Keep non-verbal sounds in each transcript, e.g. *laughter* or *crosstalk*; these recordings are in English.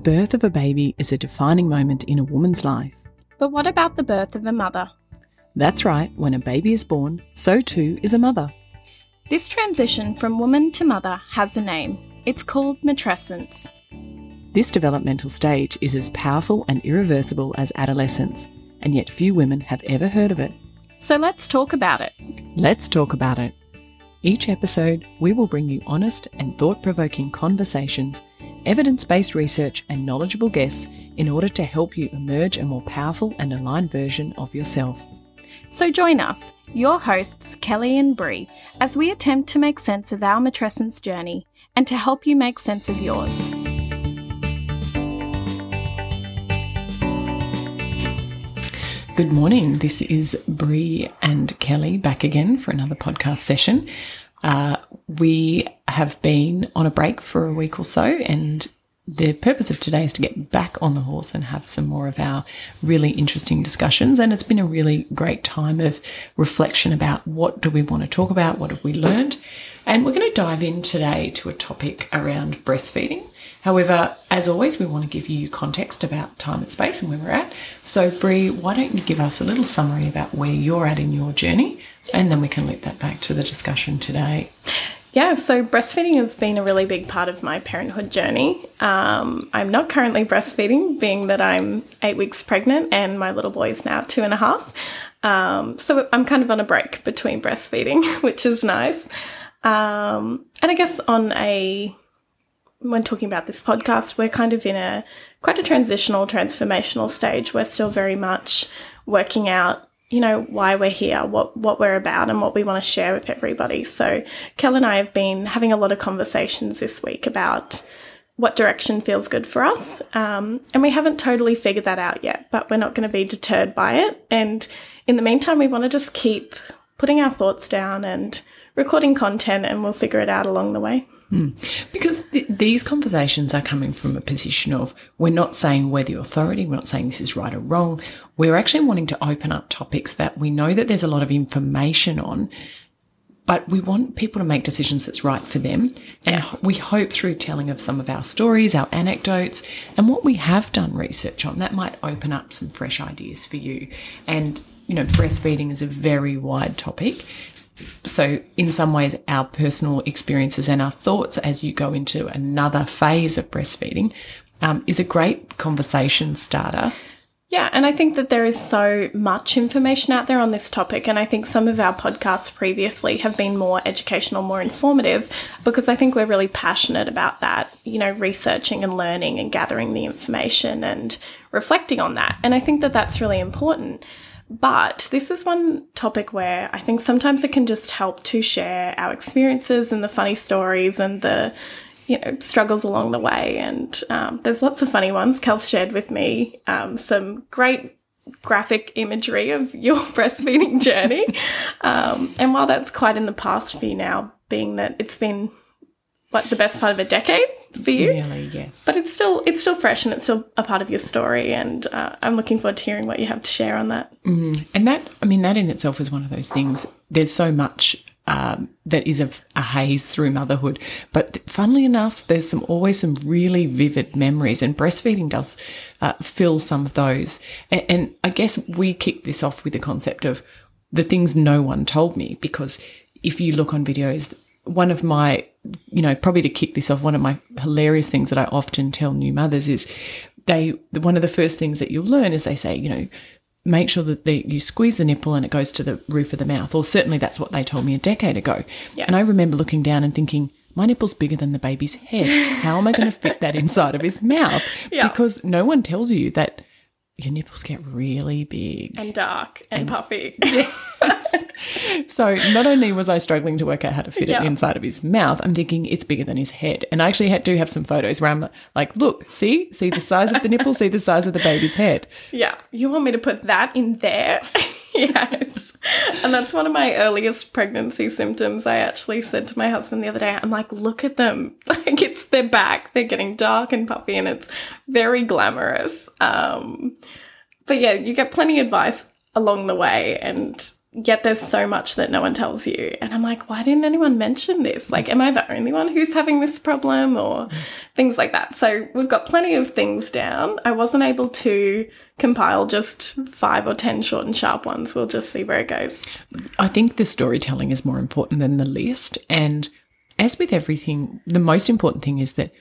The birth of a baby is a defining moment in a woman's life. But what about the birth of a mother? That's right, when a baby is born, so too is a mother. This transition from woman to mother has a name. It's called matrescence. This developmental stage is as powerful and irreversible as adolescence, and yet few women have ever heard of it. So let's talk about it. Let's talk about it. Each episode, we will bring you honest and thought provoking conversations, evidence based research, and knowledgeable guests in order to help you emerge a more powerful and aligned version of yourself. So join us, your hosts Kelly and Bree, as we attempt to make sense of our matrescence journey and to help you make sense of yours. Good morning. This is Bree and Kelly back again for another podcast session. Uh, we have been on a break for a week or so, and the purpose of today is to get back on the horse and have some more of our really interesting discussions. And it's been a really great time of reflection about what do we want to talk about, what have we learned, and we're going to dive in today to a topic around breastfeeding. However, as always, we want to give you context about time and space and where we're at. So, Bree, why don't you give us a little summary about where you're at in your journey, and then we can loop that back to the discussion today. Yeah, so breastfeeding has been a really big part of my parenthood journey. Um, I'm not currently breastfeeding, being that I'm eight weeks pregnant and my little boy is now two and a half. Um, so I'm kind of on a break between breastfeeding, *laughs* which is nice. Um, and I guess on a when talking about this podcast, we're kind of in a quite a transitional, transformational stage. We're still very much working out, you know, why we're here, what what we're about, and what we want to share with everybody. So, Kel and I have been having a lot of conversations this week about what direction feels good for us, um, and we haven't totally figured that out yet. But we're not going to be deterred by it. And in the meantime, we want to just keep putting our thoughts down and recording content, and we'll figure it out along the way. Mm. Because th- these conversations are coming from a position of we're not saying we're the authority, we're not saying this is right or wrong. We're actually wanting to open up topics that we know that there's a lot of information on, but we want people to make decisions that's right for them. And we hope through telling of some of our stories, our anecdotes, and what we have done research on, that might open up some fresh ideas for you. And you know, breastfeeding is a very wide topic so in some ways our personal experiences and our thoughts as you go into another phase of breastfeeding um, is a great conversation starter yeah, and I think that there is so much information out there on this topic. And I think some of our podcasts previously have been more educational, more informative, because I think we're really passionate about that, you know, researching and learning and gathering the information and reflecting on that. And I think that that's really important. But this is one topic where I think sometimes it can just help to share our experiences and the funny stories and the you know struggles along the way. And um, there's lots of funny ones. Kel shared with me um, some great graphic imagery of *laughs* your breastfeeding journey. Um, and while that's quite in the past for you now, being that it's been what the best part of a decade for you. Really, yes. But it's still it's still fresh and it's still a part of your story, and uh, I'm looking forward to hearing what you have to share on that. Mm. And that, I mean, that in itself is one of those things. There's so much um, that is a, a, haze through motherhood, but funnily enough, there's some always some really vivid memories, and breastfeeding does uh, fill some of those. And, and I guess we kick this off with the concept of the things no one told me, because if you look on videos one of my, you know, probably to kick this off, one of my hilarious things that I often tell new mothers is they, one of the first things that you'll learn is they say, you know, make sure that they, you squeeze the nipple and it goes to the roof of the mouth. Or certainly that's what they told me a decade ago. Yeah. And I remember looking down and thinking, my nipple's bigger than the baby's head. How am I going to fit that inside of his mouth? *laughs* Yeah. Because no one tells you that your nipples get really big and dark and, and puffy. *laughs* Yes. so not only was I struggling to work out how to fit yeah. it inside of his mouth, I'm thinking it's bigger than his head. And I actually do have some photos where I'm like, look, see, see the size of the nipple, see the size of the baby's head. Yeah, you want me to put that in there? *laughs* *laughs* yes. And that's one of my earliest pregnancy symptoms. I actually said to my husband the other day, I'm like, look at them. *laughs* Like it's their back. They're getting dark and puffy and it's very glamorous. Um, but yeah, you get plenty of advice along the way. And yet there's so much that no one tells you. And I'm like, why didn't anyone mention this? Like, am I the only one who's having this problem or *laughs* things like that? So we've got plenty of things down. I wasn't able to compile just five or 10 short and sharp ones. We'll just see where it goes. I think the storytelling is more important than the list. And as with everything, the most important thing is that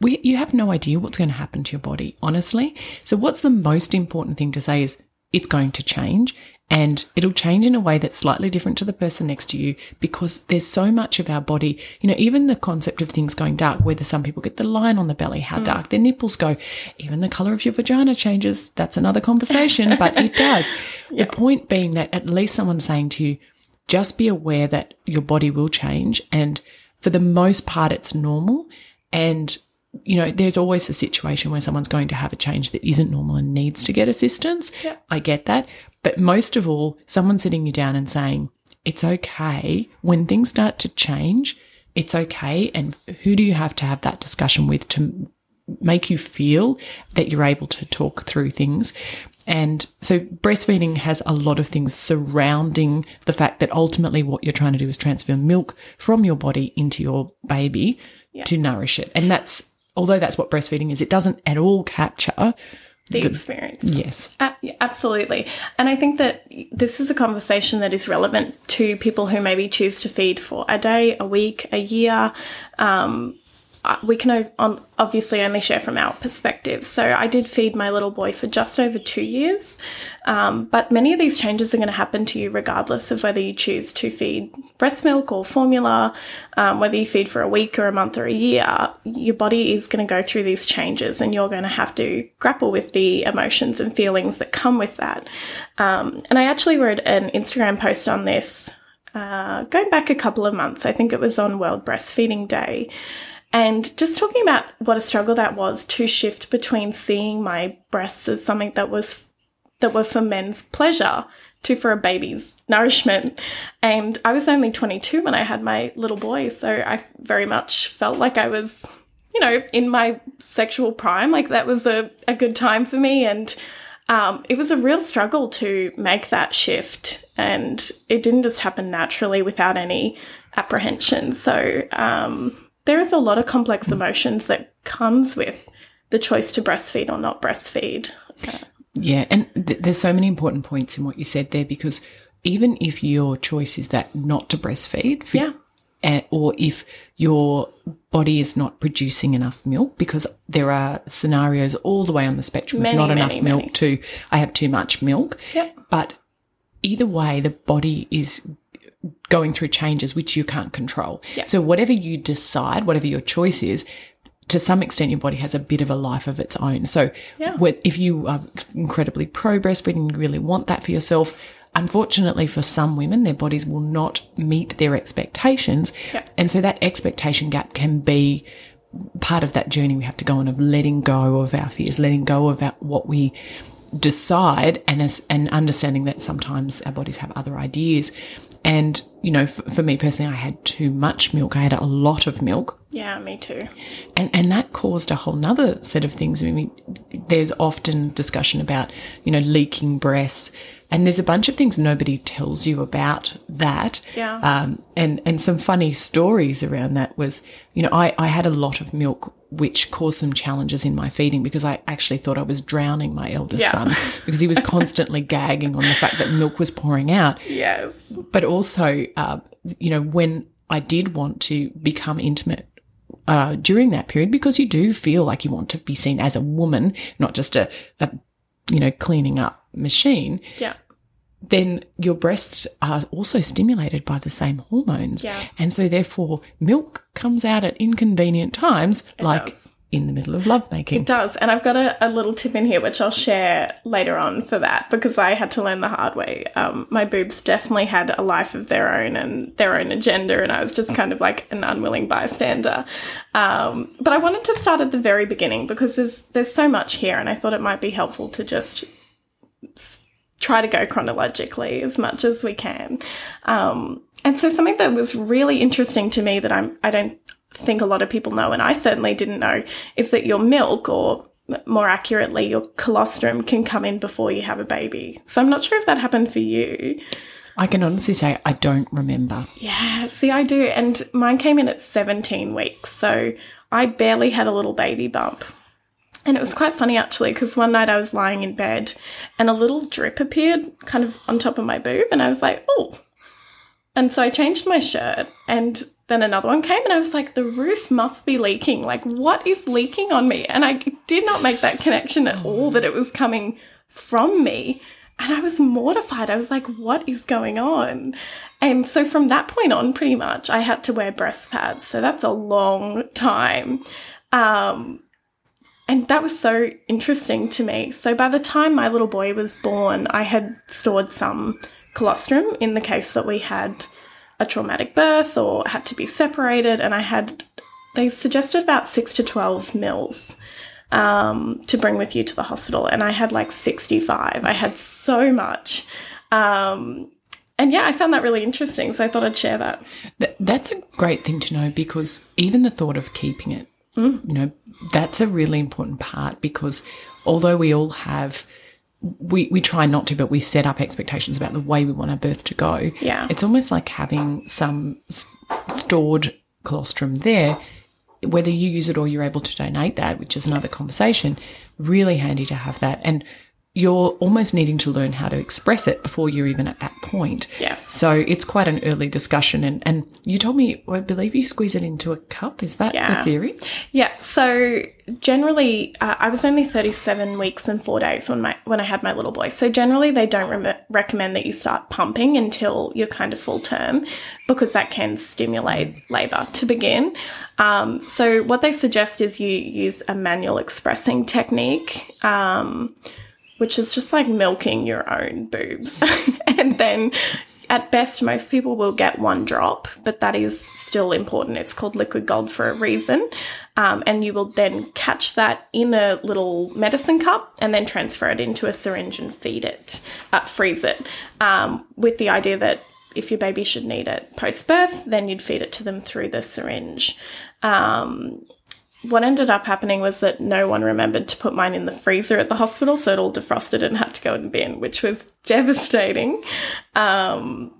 we, you have no idea what's going to happen to your body, honestly. So, what's the most important thing to say is it's going to change and it'll change in a way that's slightly different to the person next to you because there's so much of our body, you know, even the concept of things going dark, whether some people get the line on the belly, how mm. dark their nipples go, even the color of your vagina changes. That's another conversation, but it *laughs* does. Yep. The point being that at least someone's saying to you, just be aware that your body will change. And for the most part, it's normal. And you know, there's always a situation where someone's going to have a change that isn't normal and needs to get assistance. I get that. But most of all, someone sitting you down and saying, it's okay when things start to change, it's okay. And who do you have to have that discussion with to make you feel that you're able to talk through things? And so breastfeeding has a lot of things surrounding the fact that ultimately what you're trying to do is transfer milk from your body into your baby yeah. to nourish it. And that's although that's what breastfeeding is, it doesn't at all capture the, the experience. Yes. Uh, yeah, absolutely. And I think that this is a conversation that is relevant to people who maybe choose to feed for a day, a week, a year. Um, we can obviously only share from our perspective. So I did feed my little boy for just over two years, um, but many of these changes are going to happen to you regardless of whether you choose to feed breast milk or formula, um, whether you feed for a week or a month or a year. Your body is going to go through these changes, and you're going to have to grapple with the emotions and feelings that come with that. Um, and I actually wrote an Instagram post on this. Uh, going back a couple of months, I think it was on World Breastfeeding Day. And just talking about what a struggle that was to shift between seeing my breasts as something that was that were for men's pleasure to for a baby's *laughs* nourishment. And I was only 22 when I had my little boy, so I very much felt like I was, you know, in my sexual prime. Like that was a, a good time for me. And um, it was a real struggle to make that shift. And it didn't just happen naturally without any apprehension. So, um, there is a lot of complex emotions that comes with the choice to breastfeed or not breastfeed. yeah, and th- there's so many important points in what you said there because even if your choice is that not to breastfeed, for, yeah. Uh, or if your body is not producing enough milk, because there are scenarios all the way on the spectrum many, of not many, enough milk many. to I have too much milk. Yep. But either way, the body is going through changes which you can't control. Yeah. So whatever you decide, whatever your choice is, to some extent, your body has a bit of a life of its own. So, yeah. if you are incredibly pro breastfeeding, you really want that for yourself. Unfortunately, for some women, their bodies will not meet their expectations. And so that expectation gap can be part of that journey we have to go on of letting go of our fears, letting go of our, what we decide, and, as, and understanding that sometimes our bodies have other ideas. And, you know, f- for me personally, I had too much milk. I had a lot of milk. Yeah, me too. And, and that caused a whole nother set of things. I mean, there's often discussion about, you know, leaking breasts. And there's a bunch of things nobody tells you about that. Yeah. Um, and, and some funny stories around that was, you know, I, I had a lot of milk which caused some challenges in my feeding because I actually thought I was drowning my eldest yeah. son *laughs* because he was constantly gagging on the fact that milk was pouring out. Yes. But also, uh, you know, when I did want to become intimate uh, during that period, because you do feel like you want to be seen as a woman, not just a, a you know, cleaning up machine. Yeah then your breasts are also stimulated by the same hormones. Yeah. And so therefore milk comes out at inconvenient times, it like does. In the middle of lovemaking. It does. And I've got a, a, little tip in here which I'll share later on for that because I had to learn the hard way. Um, my boobs definitely had a life of their own and their own agenda and I was just kind of like an unwilling bystander. Um, but I wanted to start at the very beginning because there's there's so much here and I thought it might be helpful to just try to go chronologically as much as we can. Um, and so something that was really interesting to me that I'm, I don't think a lot of people know, and I certainly didn't know, is that your milk or more accurately, your colostrum can come in before you have a baby. So I'm not sure if that happened for you. I can honestly say I don't remember. Yeah, see, I do. And mine came in at 17 weeks. So I barely had a little baby bump. And it was quite funny actually, because one night I was lying in bed and a little drip appeared kind of on top of my boob. And I was like, oh. And so I changed my shirt and then another one came and I was like, the roof must be leaking. Like, what is leaking on me? And I did not make that connection at all that it was coming from me. And I was mortified. I was like, what is going on? And so from that point on, pretty much, I had to wear breast pads. So that's a long time. Um, and that was so interesting to me. So by the time my little boy was born, I had stored some colostrum in the case that we had a traumatic birth or had to be separated. And I had, they suggested about six to 12 mils um, to bring with you to the hospital. And I had like 65. I had so much. Um, and yeah, I found that really interesting. So I thought I'd share that. Th- That's a great thing to know because even the thought of keeping it, you know, that's a really important part because although we all have, we, we try not to, but we set up expectations about the way we want our birth to go. Yeah. It's almost like having some stored colostrum there, whether you use it or you're able to donate that, which is another conversation, really handy to have that. And you're almost needing to learn how to express it before you're even at that point. Yes. So it's quite an early discussion. And, and you told me, I believe you squeeze it into a cup. Is that the theory? Yeah. So generally, uh, I was only 37 weeks and four days when my when I had my little boy. So generally, they don't rem- recommend that you start pumping until you're kind of full term, because that can stimulate labour to begin. Um, so what they suggest is you use a manual expressing technique. Um, which is just like milking your own boobs. *laughs* and then at best, most people will get one drop, but that is still important. It's called liquid gold for a reason. Um, and you will then catch that in a little medicine cup and then transfer it into a syringe and feed it, uh, freeze it, um, with the idea that if your baby should need it post birth, then you'd feed it to them through the syringe. Um, what ended up happening was that no one remembered to put mine in the freezer at the hospital, so it all defrosted and had to go in the bin, which was *laughs* devastating. Um,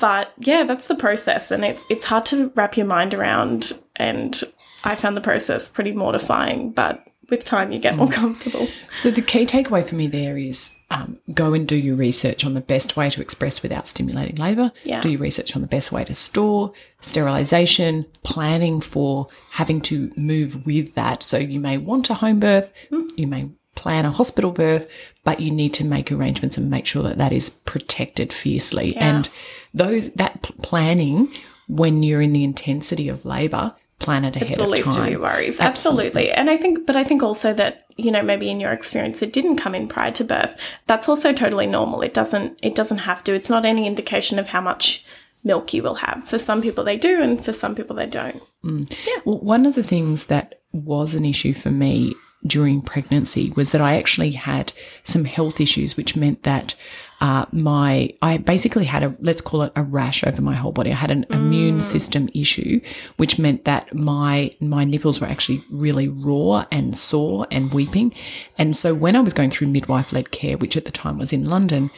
but yeah, that's the process, and it, it's hard to wrap your mind around. And I found the process pretty mortifying, but with time, you get more comfortable. So the key takeaway for me there is um, go and do your research on the best way to express without stimulating labour. Yeah. Do your research on the best way to store, sterilisation, planning for having to move with that. So you may want a home birth, you may plan a hospital birth, but you need to make arrangements and make sure that that is protected fiercely. And those that planning when you're in the intensity of labour, plan it ahead It's the of least time. of your worries. Absolutely. And I think, but I think also that, you know, maybe in your experience, it didn't come in prior to birth. That's also totally normal. It doesn't, it doesn't have to. It's not any indication of how much milk you will have. For some people they do, and for some people they don't. Mm. Yeah. Well, one of the things that was an issue for me during pregnancy was that I actually had some health issues, which meant that uh, my I basically had a let's call it a rash over my whole body. I had an immune system issue, which meant that my my nipples were actually really raw and sore and weeping. And so when I was going through midwife led care, which at the time was in London,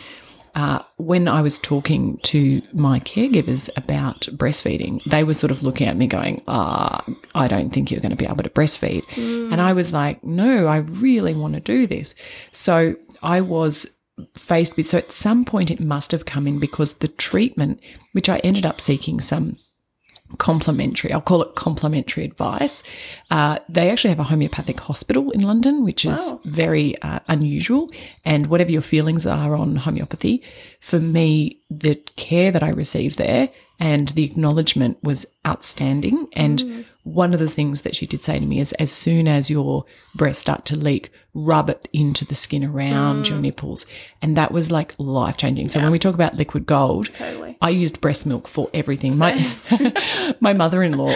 uh, when I was talking to my caregivers about breastfeeding, they were sort of looking at me going, ah, I don't think you're going to be able to breastfeed. And I was like, no, I really want to do this. So I was faced with, so at some point it must have come in because the treatment, which I ended up seeking some complementary, I'll call it complementary advice. Uh, they actually have a homeopathic hospital in London, which is Wow. very uh, unusual. And whatever your feelings are on homeopathy, for me, the care that I received there and the acknowledgement was outstanding. And one of the things that she did say to me is as soon as your breasts start to leak, rub it into the skin around your mm. nipples. And that was like life changing. So when we talk about liquid gold, Totally. I used breast milk for everything. My *laughs* my mother in law,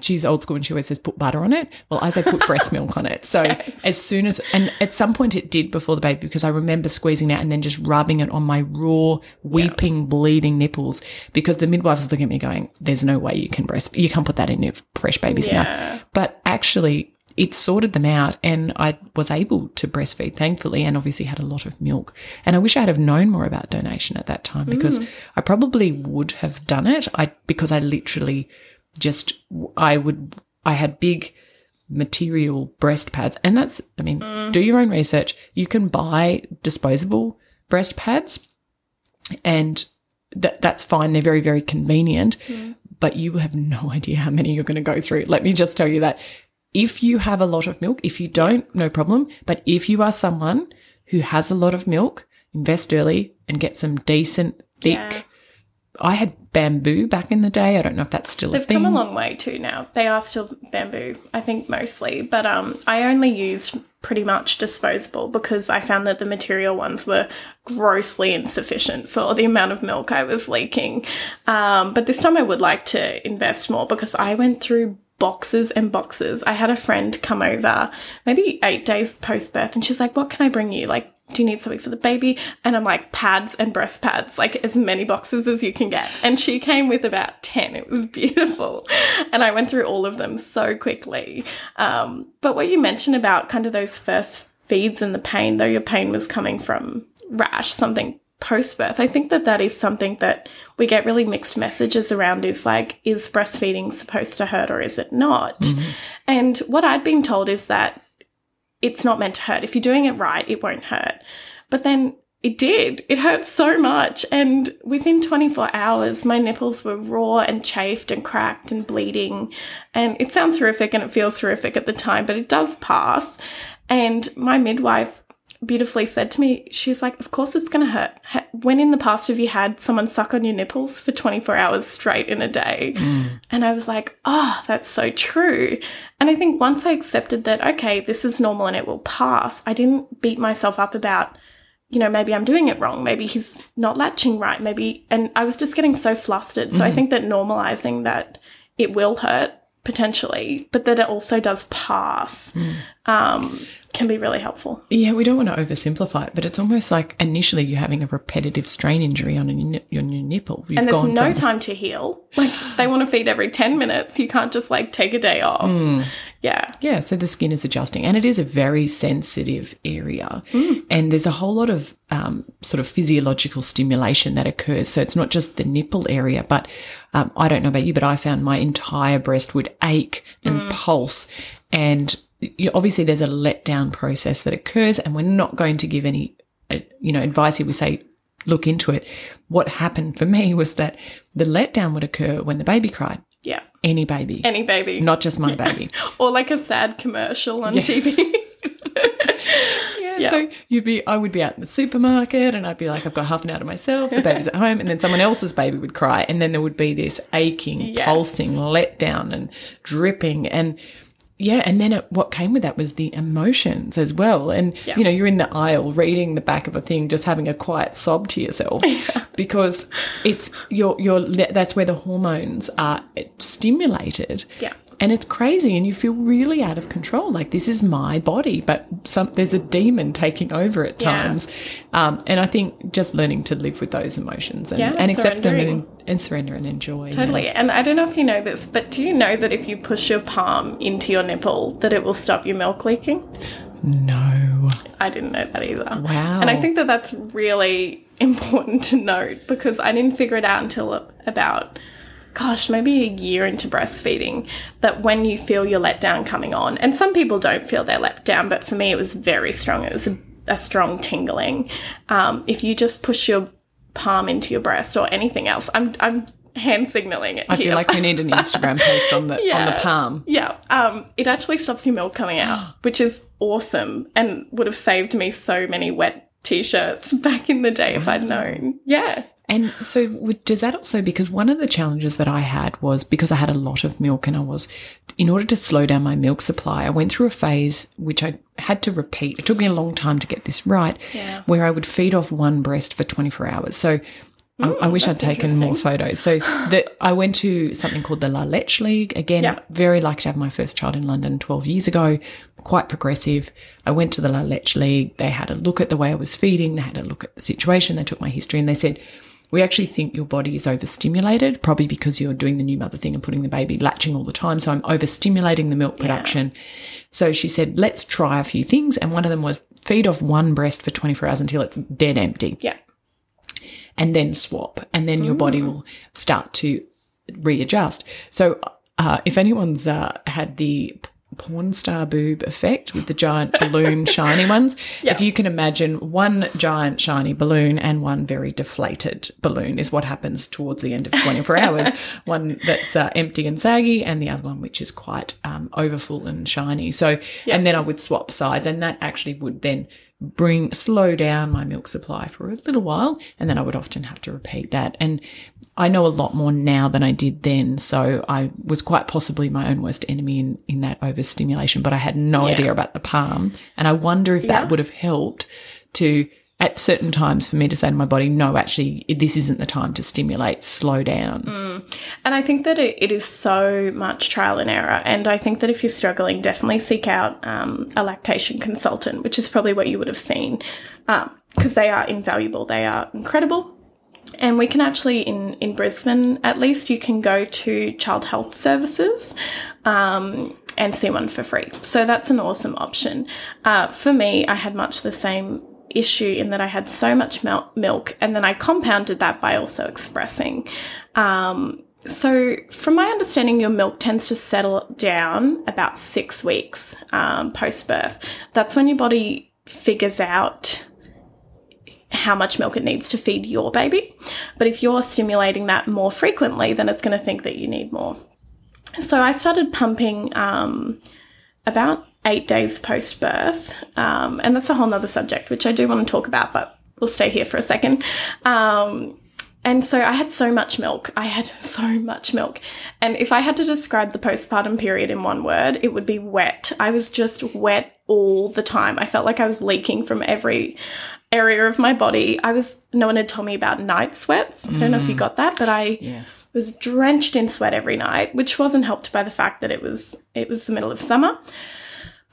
she's old school and she always says put butter on it. Well, I say put breast milk on it. So *laughs* as soon as and at some point it did before the baby because I remember squeezing it out and then just rubbing it on my raw, weeping, bleeding nipples because the midwife was looking at me going, "There's no way you can breast. You can't put that in your fresh baby's Yeah. mouth." But actually. it sorted them out and I was able to breastfeed, thankfully, and obviously had a lot of milk. And I wish I'd have known more about donation at that time because hmm. I probably would have done it. I because I literally just I would I had big material breast pads and that's I mean, do your own research. You can buy disposable breast pads and that that's fine. They're very, very convenient, but you have no *laughs* idea how many you're going to go through. Let me just tell you that if you have a lot of milk, if you don't, no problem. But if you are someone who has a lot of milk, invest early and get some decent, thick. Yeah. I had bamboo back in the day. I don't know if that's still a They've come a long way too now. They are still bamboo, I think mostly, but um, I only used pretty much disposable because I found that the material ones were grossly insufficient for the amount of milk I was leaking. Um, but this time I would like to invest more because I went through boxes and boxes. I had a friend come over maybe eight days post birth and she's like, What can I bring you? Like, do you need something for the baby? And I'm like, pads and breast pads, like as many boxes as you can get. And she came with about 10. It was *laughs* beautiful. And I went through all of them so quickly. Um, but what you mentioned about kind of those first feeds and the pain, though your pain was coming from rash, something post birth, I think that that is something that we get really mixed messages around is like, is breastfeeding supposed to hurt or is it not? And what I'd been told is that it's not meant to hurt. If you're doing it right, it won't hurt. But then it did. It hurt so much. And within 24 hours, my nipples were raw and chafed and cracked and bleeding. And it sounds horrific and it feels horrific at the time, but it does pass. And my midwife beautifully said to me, she's like, Of course it's going to hurt. When in the past have you had someone suck on your nipples for 24 hours straight in a day? Mm. And I was like, Oh, that's so true. And I think once I accepted that, okay, this is normal and it will pass, I didn't beat myself up about, you know, maybe I'm doing it wrong. Maybe he's not latching right. Maybe, and I was just getting so flustered. So I mm-hmm. think that normalizing that it will hurt potentially, but that it also does pass um, can be really helpful. Yeah, we don't want to oversimplify it, but it's almost like initially you're having a repetitive strain injury on, a, ni- on your nipple. You've and there's no from- time to heal. Like they want to feed every 10 minutes. You can't just like take a day off. Hmm. Yeah. Yeah, so the skin is adjusting, and it is a very sensitive area. Hmm. And there's a whole lot of um, sort of physiological stimulation that occurs. So it's not just the nipple area, but um, I don't know about you, but I found my entire breast would ache and Hmm. pulse. And you obviously, there's a letdown process that occurs, and we're not going to give any, uh, you know, advice here. We say look into it. What happened for me *laughs* was that the letdown would occur when the baby cried. Yeah. Any baby, Any baby. not just my baby. *laughs* Or like a sad commercial on TV. Yeah, *laughs* Yeah. So you'd be, I would be out in the supermarket, and I'd be like, I've got half an hour to myself. The baby's at home, and then someone else's baby would cry, and then there would be this aching, Yes. pulsing, letdown, and dripping, and yeah, and then it, what came with that was the emotions as well. And Yeah. you know, you're in the aisle reading the back of a thing, just having a quiet sob to yourself *laughs* because it's your your that's where the hormones are stimulated. Yeah. And it's crazy, and you feel really out of control. Like this is my body, but some there's a demon taking over at Yeah. times. Um, and I think just learning to live with those emotions and, Yeah, and accept them and, and surrender and enjoy. Totally. And I don't know if you know this, but do you know that if you push your palm into your nipple, that it will stop your milk leaking? No. I didn't know that either. Wow. And I think that that's really important to note because I didn't figure it out until about, gosh, maybe a year into breastfeeding that when you feel your letdown coming on, and some people don't feel their letdown, but for me it was very strong. It was a, a strong tingling. Um, if you just push your palm into your breast or anything else, I'm, I'm hand signaling it I here. feel like we need an Instagram *laughs* post on the on the palm. Yeah, um, it actually stops your milk coming out, *gasps* which is awesome and would have saved me so many wet t-shirts *laughs* back in the day if I'd known. Yeah. And so, would- does that also because one of the challenges that I had was because I had a lot of milk and I was, in order to slow down my milk supply, I went through a phase which I had to repeat. It took me a long time to get this right, Yeah. where I would feed off one breast for 24 hours. So, I, mm, I wish I'd taken more photos. So, *laughs* the, I went to something called the La Leche League. Again, Yeah. very lucky to have my first child in London 12 years ago, quite progressive. I went to the La Leche League. They had a look at the way I was feeding, they had a look at the situation, they took my history, and they said, we actually think your body is overstimulated, probably because you're doing the new mother thing and putting the baby latching all the time. So I'm overstimulating the milk production. So she said, let's try a few things. And one of them was feed off one breast for 24 hours until it's dead empty Yeah. and then swap, and then your body will start to readjust. So, uh, if anyone's uh, had the porn star boob effect with the giant balloon *laughs* shiny ones, if you can imagine one giant shiny balloon and one very deflated balloon is what happens towards the end of 24 *laughs* hours. One that's uh, empty and saggy, and the other one which is quite um, overfull and shiny. So, and then I would swap sides, and that actually would then bring slow down my milk supply for a little while and then I would often have to repeat that. And I know a lot more now than I did then so I was quite possibly my own worst enemy in in that overstimulation but I had no idea about the palm. And I wonder if that would have helped to at certain times for me to say to my body no actually this isn't the time to stimulate slow down And I think that it, it is so much trial and error. And I think that if you're struggling, definitely seek out um, a lactation consultant, which is probably what you would have seen, because they are invaluable. They are incredible. And we can actually, in, in Brisbane at least, you can go to Child Health Services um, and see one for free. So that's an awesome option. Uh, for me, I had much the same issue in that I had so much mel- milk, and then I compounded that by also expressing. Um, so, from my understanding, your milk tends to settle down about six weeks um, post birth. That's when your body figures out how much milk it needs to feed your baby. But if you're stimulating that more frequently, then it's going to think that you need more. So I started pumping um, about eight days post birth, um, and that's a whole nother subject, which I do want to talk about, but we'll stay here for a second. Um, and so I had so much milk. I had *laughs* so much milk. And if I had to describe the postpartum period in one word, it would be wet. I was just wet all the time. I felt like I was leaking from every area of my body. I was, no one had told me about night sweats. I don't know if you got that, but I yes was drenched in sweat every night, which wasn't helped by the fact that it was it was the middle of summer,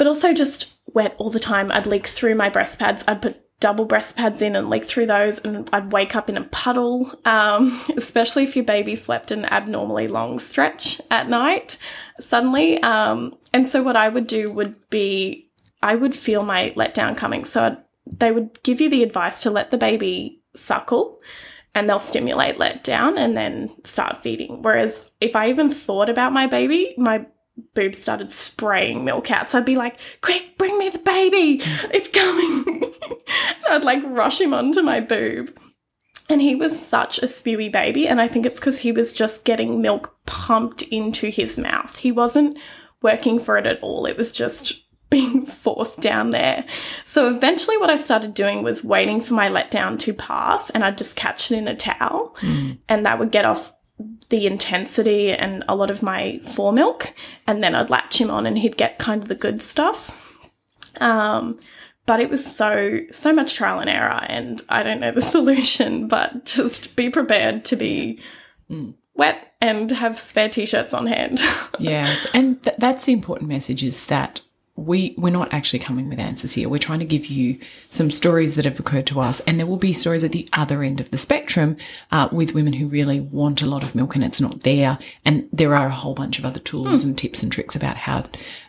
but also just wet all the time. I'd leak through my breast pads. I'd put double breast pads in and leak through those, and I'd wake up in a puddle. Um, *laughs* especially if your baby slept an abnormally long stretch at night suddenly. Um, and so what I would do would be I would feel my letdown coming. So I'd, they would give you the advice to let the baby suckle and they'll stimulate let down and then start feeding. Whereas if I even thought about my baby, my boobs started spraying milk out. So I'd be like, quick, bring me the baby. It's coming. *laughs* I'd like rush him onto my boob. And he was such a spewy baby. And I think it's because he was just getting milk pumped into his mouth. He wasn't working for it at all. It was just *laughs* being forced down there. So eventually, what I started doing was waiting for my letdown to pass, and I'd just catch it in a towel, hmm. and that would get off the intensity and a lot of my fore milk, and then I'd latch him on, and he'd get kind of the good stuff. Um, but it was so so much trial and error, and I don't know the *laughs* solution, but just be prepared to be wet and have spare t-shirts on hand. *laughs* Yes, and th- that's the important message is that we we're not actually coming with answers here. We're trying to give you some stories that have occurred to us, and there will be stories at the other end of the spectrum uh, with women who really want a lot of milk and it's not there. And there are a whole bunch of other tools and tips and tricks about how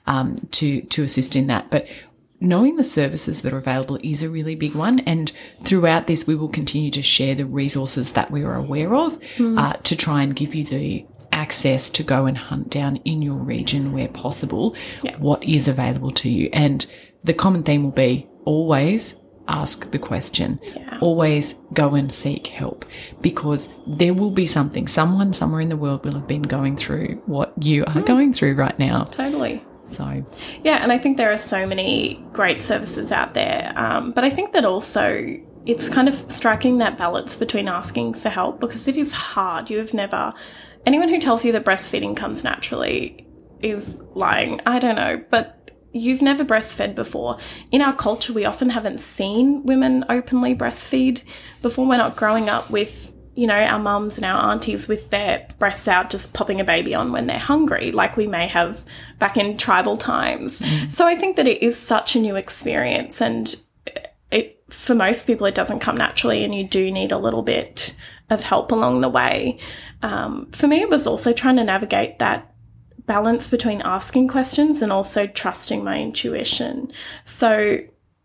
um, to to assist in that, but. Knowing the services that are available is a really big one. And throughout this, we will continue to share the resources that we are aware of uh, to try and give you the access to go and hunt down in your region where possible what is available to you. And the common theme will be always ask the question, always go and seek help because there will be something, someone somewhere in the world will have been going through what you are going through right now. totally. So, Yeah, and I think there are so many great services out there. Um, but I think that also it's kind of striking that balance between asking for help because it is hard. You have never, anyone who tells you that breastfeeding comes naturally is lying. I don't know, but you've never breastfed before. In our culture, we often haven't seen women openly breastfeed before. We're not growing up with you know, our mums and our aunties with their breasts out just popping a baby on when they're hungry, like we may have back in tribal times. Mm. So I think that it is such a new experience and it for most people it doesn't come naturally and you do need a little bit of help along the way. Um, for me, it was also trying to navigate that balance between asking questions and also trusting my intuition. So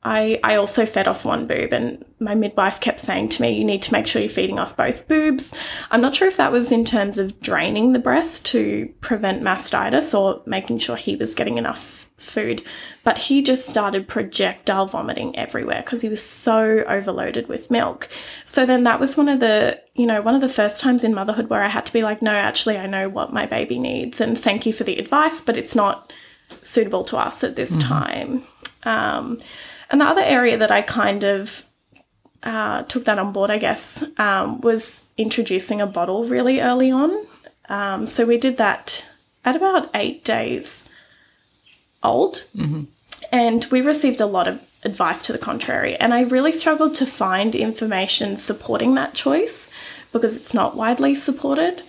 I, I also fed off one boob, and my midwife kept saying to me, You need to make sure you're feeding off both boobs. I'm not sure if that was in terms of draining the breast to prevent mastitis or making sure he was getting enough food, but he just started projectile vomiting everywhere because he was so overloaded with milk. So then that was one of the, you know, one of the first times in motherhood where I had to be like, no, actually, I know what my baby needs, and thank you for the advice, but it's not suitable to us at this mm-hmm. time. Um, and the other area that I kind of uh, took that on board, I guess, um, was introducing a bottle really early on. Um, so we did that at about eight days old. Mm-hmm. And we received a lot of advice to the contrary. And I really struggled to find information supporting that choice because it's not widely supported.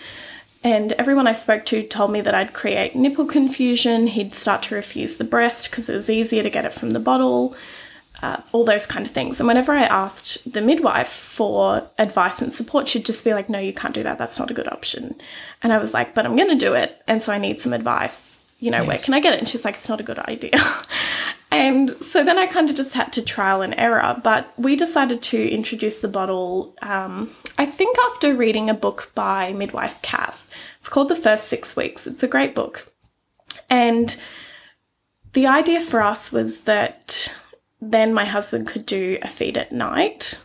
And everyone I spoke to told me that I'd create nipple confusion, he'd start to refuse the breast because it was easier to get it from the bottle, uh, all those kind of things. And whenever I asked the midwife for advice and support, she'd just be like, No, you can't do that. That's not a good option. And I was like, But I'm going to do it. And so I need some advice you know, yes. where can I get it? And she's like, it's not a good idea. *laughs* and so then I kind of just had to trial and error. But we decided to introduce the bottle, um, I think, after reading a book by midwife Cath. It's called The First Six Weeks. It's a great book. And the idea for us was that then my husband could do a feed at night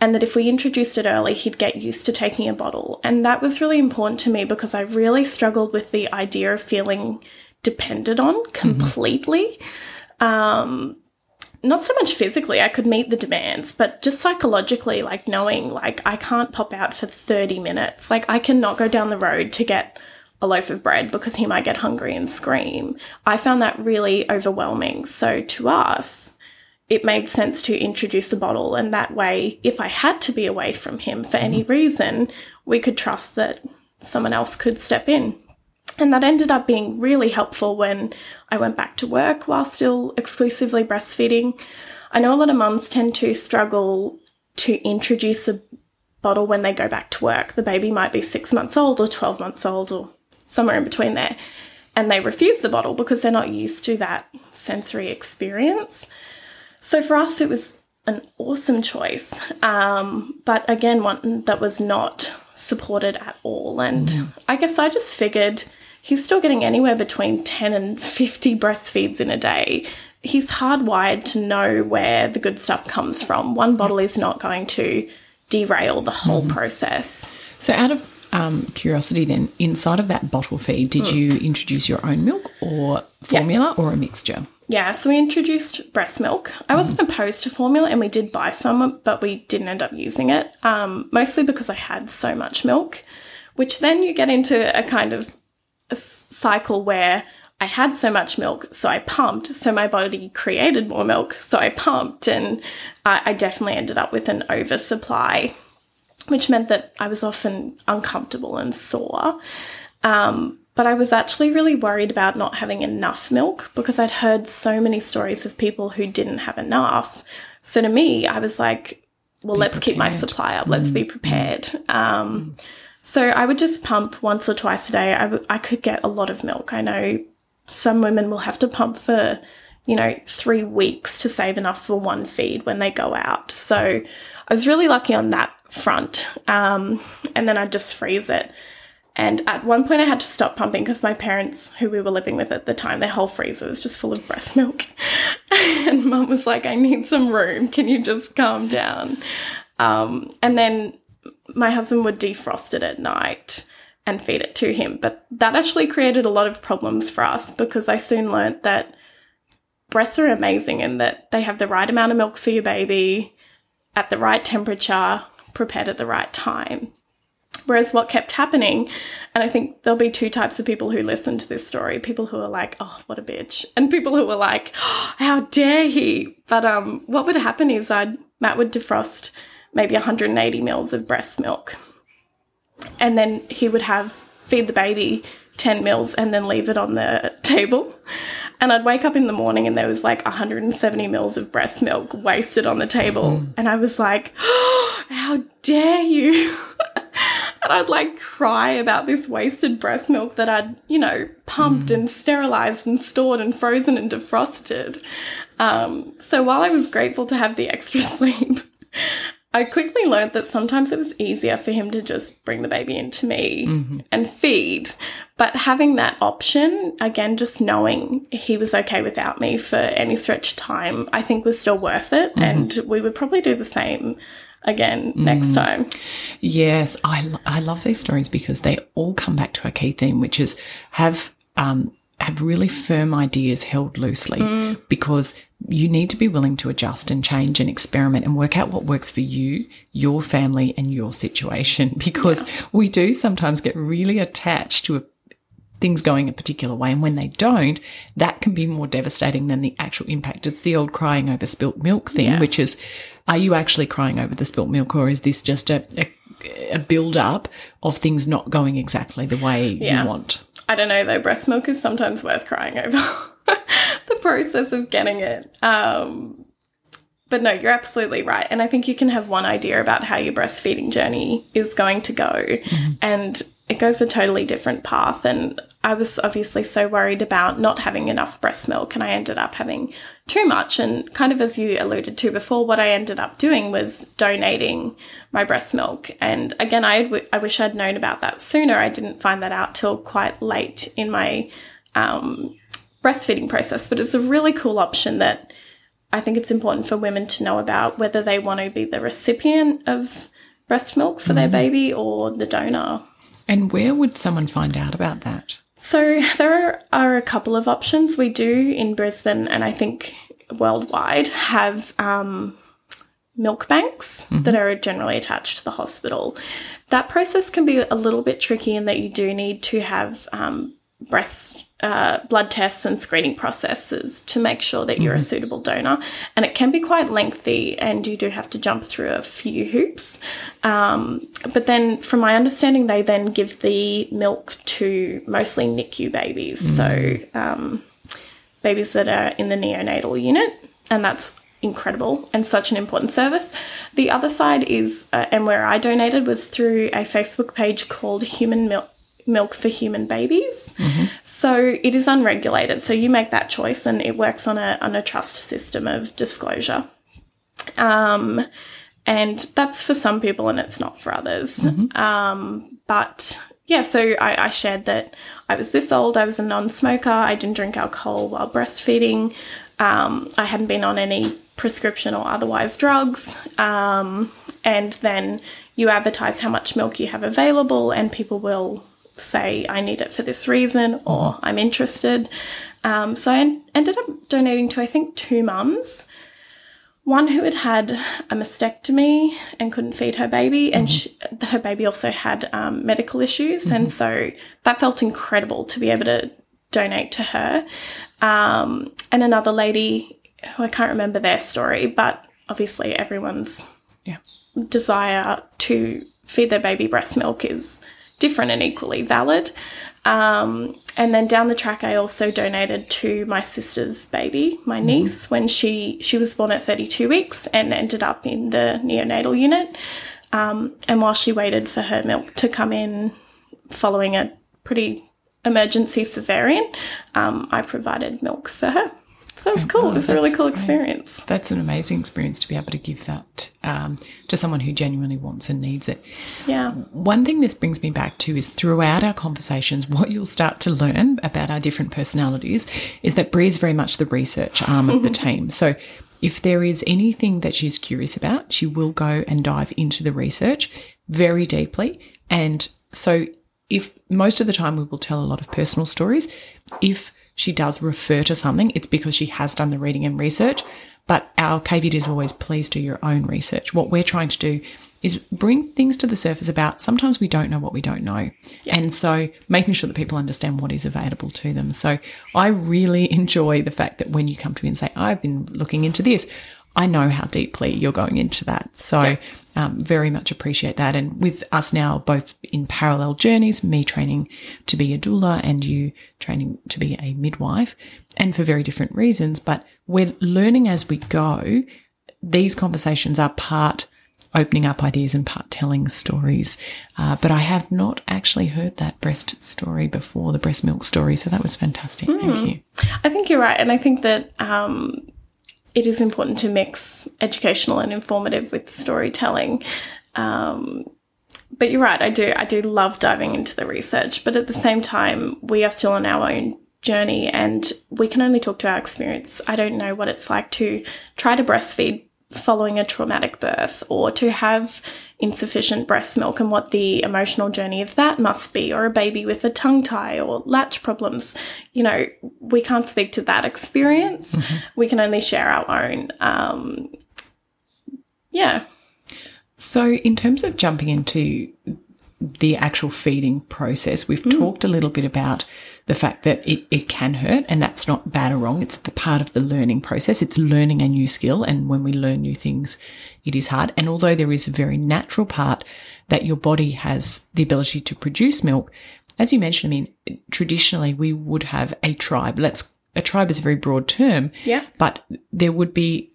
and that if we introduced it early, he'd get used to taking a bottle. And that was really important to me because I really struggled with the idea of feeling depended on mm-hmm. completely. Mm-hmm. Um, not so much physically, I could meet the demands, but just psychologically, like knowing, like, I can't pop out for 30 minutes. Like, I cannot go down the road to get a loaf of bread because he might get hungry and scream. I found that really overwhelming. So, to us, it made sense to introduce a bottle. And that way, if I had to be away from him for any mm-hmm. reason, we could trust that someone else could step in. And that ended up being really helpful when I went back to work while still exclusively breastfeeding. I know a lot of mums tend to struggle to introduce a bottle when they go back to work. The baby might be six months old or 12 months old or somewhere in between there. And they refuse the bottle because they're not used to that sensory experience. So for us, it was an awesome choice, um, but again, one that was not supported at all. And mm. I guess I just figured he's still getting anywhere between 10 and 50 breastfeeds in a day. He's hardwired to know where the good stuff comes from. One bottle is not going to derail the whole mm. process. So, out of um, curiosity, then, inside of that bottle feed, did mm. you introduce your own milk or formula yeah. or a mixture? Yeah, so we introduced breast milk. I wasn't mm. opposed to formula and we did buy some, but we didn't end up using it, um, mostly because I had so much milk, which then you get into a kind of a cycle where I had so much milk, so I pumped, so my body created more milk, so I pumped, and I, I definitely ended up with an oversupply, which meant that I was often uncomfortable and sore. Um, but I was actually really worried about not having enough milk because I'd heard so many stories of people who didn't have enough. So to me, I was like, well, be let's prepared. keep my supply up. Let's be mm. prepared. Um, so I would just pump once or twice a day. I, w- I could get a lot of milk. I know some women will have to pump for, you know, three weeks to save enough for one feed when they go out. So I was really lucky on that front. Um, and then I'd just freeze it. And at one point, I had to stop pumping because my parents, who we were living with at the time, their whole freezer was just full of breast milk. *laughs* and mum was like, I need some room. Can you just calm down? Um, and then my husband would defrost it at night and feed it to him. But that actually created a lot of problems for us because I soon learnt that breasts are amazing and that they have the right amount of milk for your baby at the right temperature, prepared at the right time. Whereas what kept happening, and I think there'll be two types of people who listen to this story people who are like, oh, what a bitch, and people who are like, oh, *gasps* how dare he. But um, what would happen is I'd, Matt would defrost maybe 180 mils of breast milk. And then he would have feed the baby 10 mils and then leave it on the *laughs* table. And I'd wake up in the morning and there was like 170 mils of breast milk wasted on the table. Hmm. And I was like, oh, *gasps* how dare you? *laughs* And I'd like cry about this wasted breast milk that I'd, you know, pumped mm. and sterilized and stored and frozen and defrosted. Um, so while I was grateful to have the extra *laughs* sleep, I quickly learned that sometimes it was easier for him to just bring the baby into me mm-hmm. and feed. But having that option, again, just knowing he was okay without me for any stretch of time, I think was still worth it. Mm-hmm. And we would probably do the same again next time. Yes, I, I love these stories because they all come back to a key theme, which is have um, have really firm ideas held loosely because you need to be willing to adjust and change and experiment and work out what works for you, your family, and your situation. *laughs* Because we do sometimes get really attached to a things going a particular way. And when they don't, that can be more devastating than the actual impact. It's the old crying over spilt milk thing, Yeah. which is, are you actually crying over the spilt milk or is this just a, a, a build up of things not going exactly the way Yeah. you want? I don't know though, breast milk is sometimes worth crying over *laughs* the process of getting it. Um, but no, you're absolutely right. And I think you can have one idea about how your breastfeeding journey is going to go, and it goes a totally different path. And I was obviously so worried about not having enough breast milk, and I ended up having too much. And kind of as you alluded to before, what I ended up doing was donating my breast milk. And again, I, w- I wish I'd known about that sooner. I didn't find that out till quite late in my um, breastfeeding process, but it's a really cool option that I think it's important for women to know about whether they want to be the recipient of breast milk for their baby or the donor. And where would someone find out about that? So there are, a couple of options. We do in Brisbane and I think worldwide have um, milk banks that are generally attached to the hospital. That process can be a little bit tricky in that you do need to have um, breast uh, blood tests and screening processes to make sure that you're a suitable donor. And it can be quite lengthy, and you do have to jump through a few hoops. Um, but then, from my understanding, they then give the milk to mostly NICU babies. So, um, babies that are in the neonatal unit, and that's incredible and such an important service. The other side is, uh, and where I donated was through a Facebook page called Human Milk. Milk for human babies. So it is unregulated. So you make that choice, and it works on a on a trust system of disclosure. Um, and that's for some people, and it's not for others. Um, but yeah, so I, I shared that I was this old. I was a non-smoker. I didn't drink alcohol while breastfeeding. Um, I hadn't been on any prescription or otherwise drugs. Um, and then you advertise how much milk you have available, and people will say, I need it for this reason, or I'm interested. Um, so I en- ended up donating to, I think, two mums. One who had had a mastectomy and couldn't feed her baby, and she, her baby also had um, medical issues. And so that felt incredible to be able to donate to her. Um, and another lady who I can't remember their story, but obviously everyone's Yeah. desire to feed their baby breast milk is different and equally valid. Um, and then down the track, I also donated to my sister's baby, my niece, when she she was born at 32 weeks and ended up in the neonatal unit. Um, and while she waited for her milk to come in, following a pretty emergency cesarean, um, I provided milk for her. So was cool. It was a really cool experience. That's an amazing experience to be able to give that um, to someone who genuinely wants and needs it. Yeah. One thing this brings me back to is throughout our conversations, *laughs* what you'll start to learn about our different personalities is that Bree is very much the research arm of the team. So if there is anything that she's curious about, she will go and dive into the research very deeply. And so if most of the time we will tell a lot of personal stories, if she does refer to something, it's because she has done the reading and research. But our caveat is always please do your own research. What we're trying to do is bring things to the surface about sometimes we don't know what we don't know. And so making sure that people understand what is available to them. So I really *laughs* enjoy the fact that when you come to me and say, I've been looking into this, I know how deeply you're going into that. So um, very much appreciate that. And with us now both in parallel journeys, me training to be a doula and you training to be a midwife, and for very different reasons, but we're learning as we go. These conversations are part opening up ideas and part telling stories. Uh, but I have not actually heard that breast story before, the breast milk story. So that was fantastic. Mm. Thank you. I think you're right. And I think that um, it is important to mix educational and informative with storytelling. Um, but you're right. I do. I do love diving into the research. But at the same time, we are still on our own journey and we can only talk to our experience. I don't know what it's like to try to breastfeed following a traumatic birth or to have insufficient breast milk and what the emotional journey of that must be, or a baby with a tongue tie or latch problems. You know, we can't speak to that experience. Mm-hmm. We can only share our own. Um, yeah. So, in terms of jumping into the actual feeding process, we've mm. talked a little bit about the fact that it, it can hurt and that's not bad or wrong. It's the part of the learning process. It's learning a new skill. And when we learn new things, it is hard. And although there is a very natural part that your body has the ability to produce milk, as you mentioned, I mean, traditionally we would have a tribe. Let's, a tribe is a very broad term. Yeah. But there would be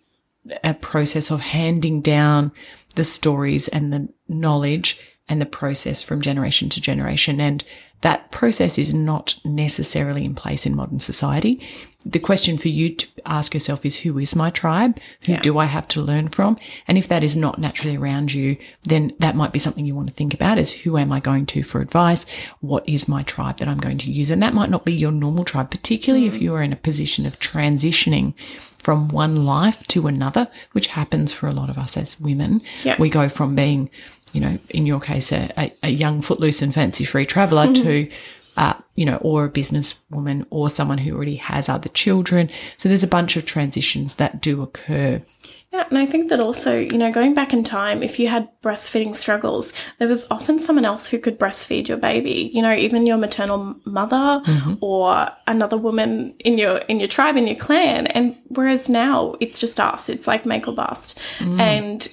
a process of handing down the stories and the knowledge and the process from generation to generation. And that process is not necessarily in place in modern society. The question for you to ask yourself is who is my tribe? Who yeah. do I have to learn from? And if that is not naturally around you, then that might be something you want to think about is who am I going to for advice? What is my tribe that I'm going to use? And that might not be your normal tribe, particularly mm. if you are in a position of transitioning from one life to another, which happens for a lot of us as women. Yep. We go from being you know, in your case, a, a, a young footloose and fancy free traveler mm-hmm. *laughs* to, uh, you know, or a businesswoman or someone who already has other children. So there's a bunch of transitions that do occur. Yeah, and I think that also, you know, going back in time, if you had breastfeeding struggles, there was often someone else who could breastfeed your baby. You know, even your maternal mother mm-hmm. or another woman in your in your tribe, in your clan. And whereas now it's just us, it's like make or bust. Mm. And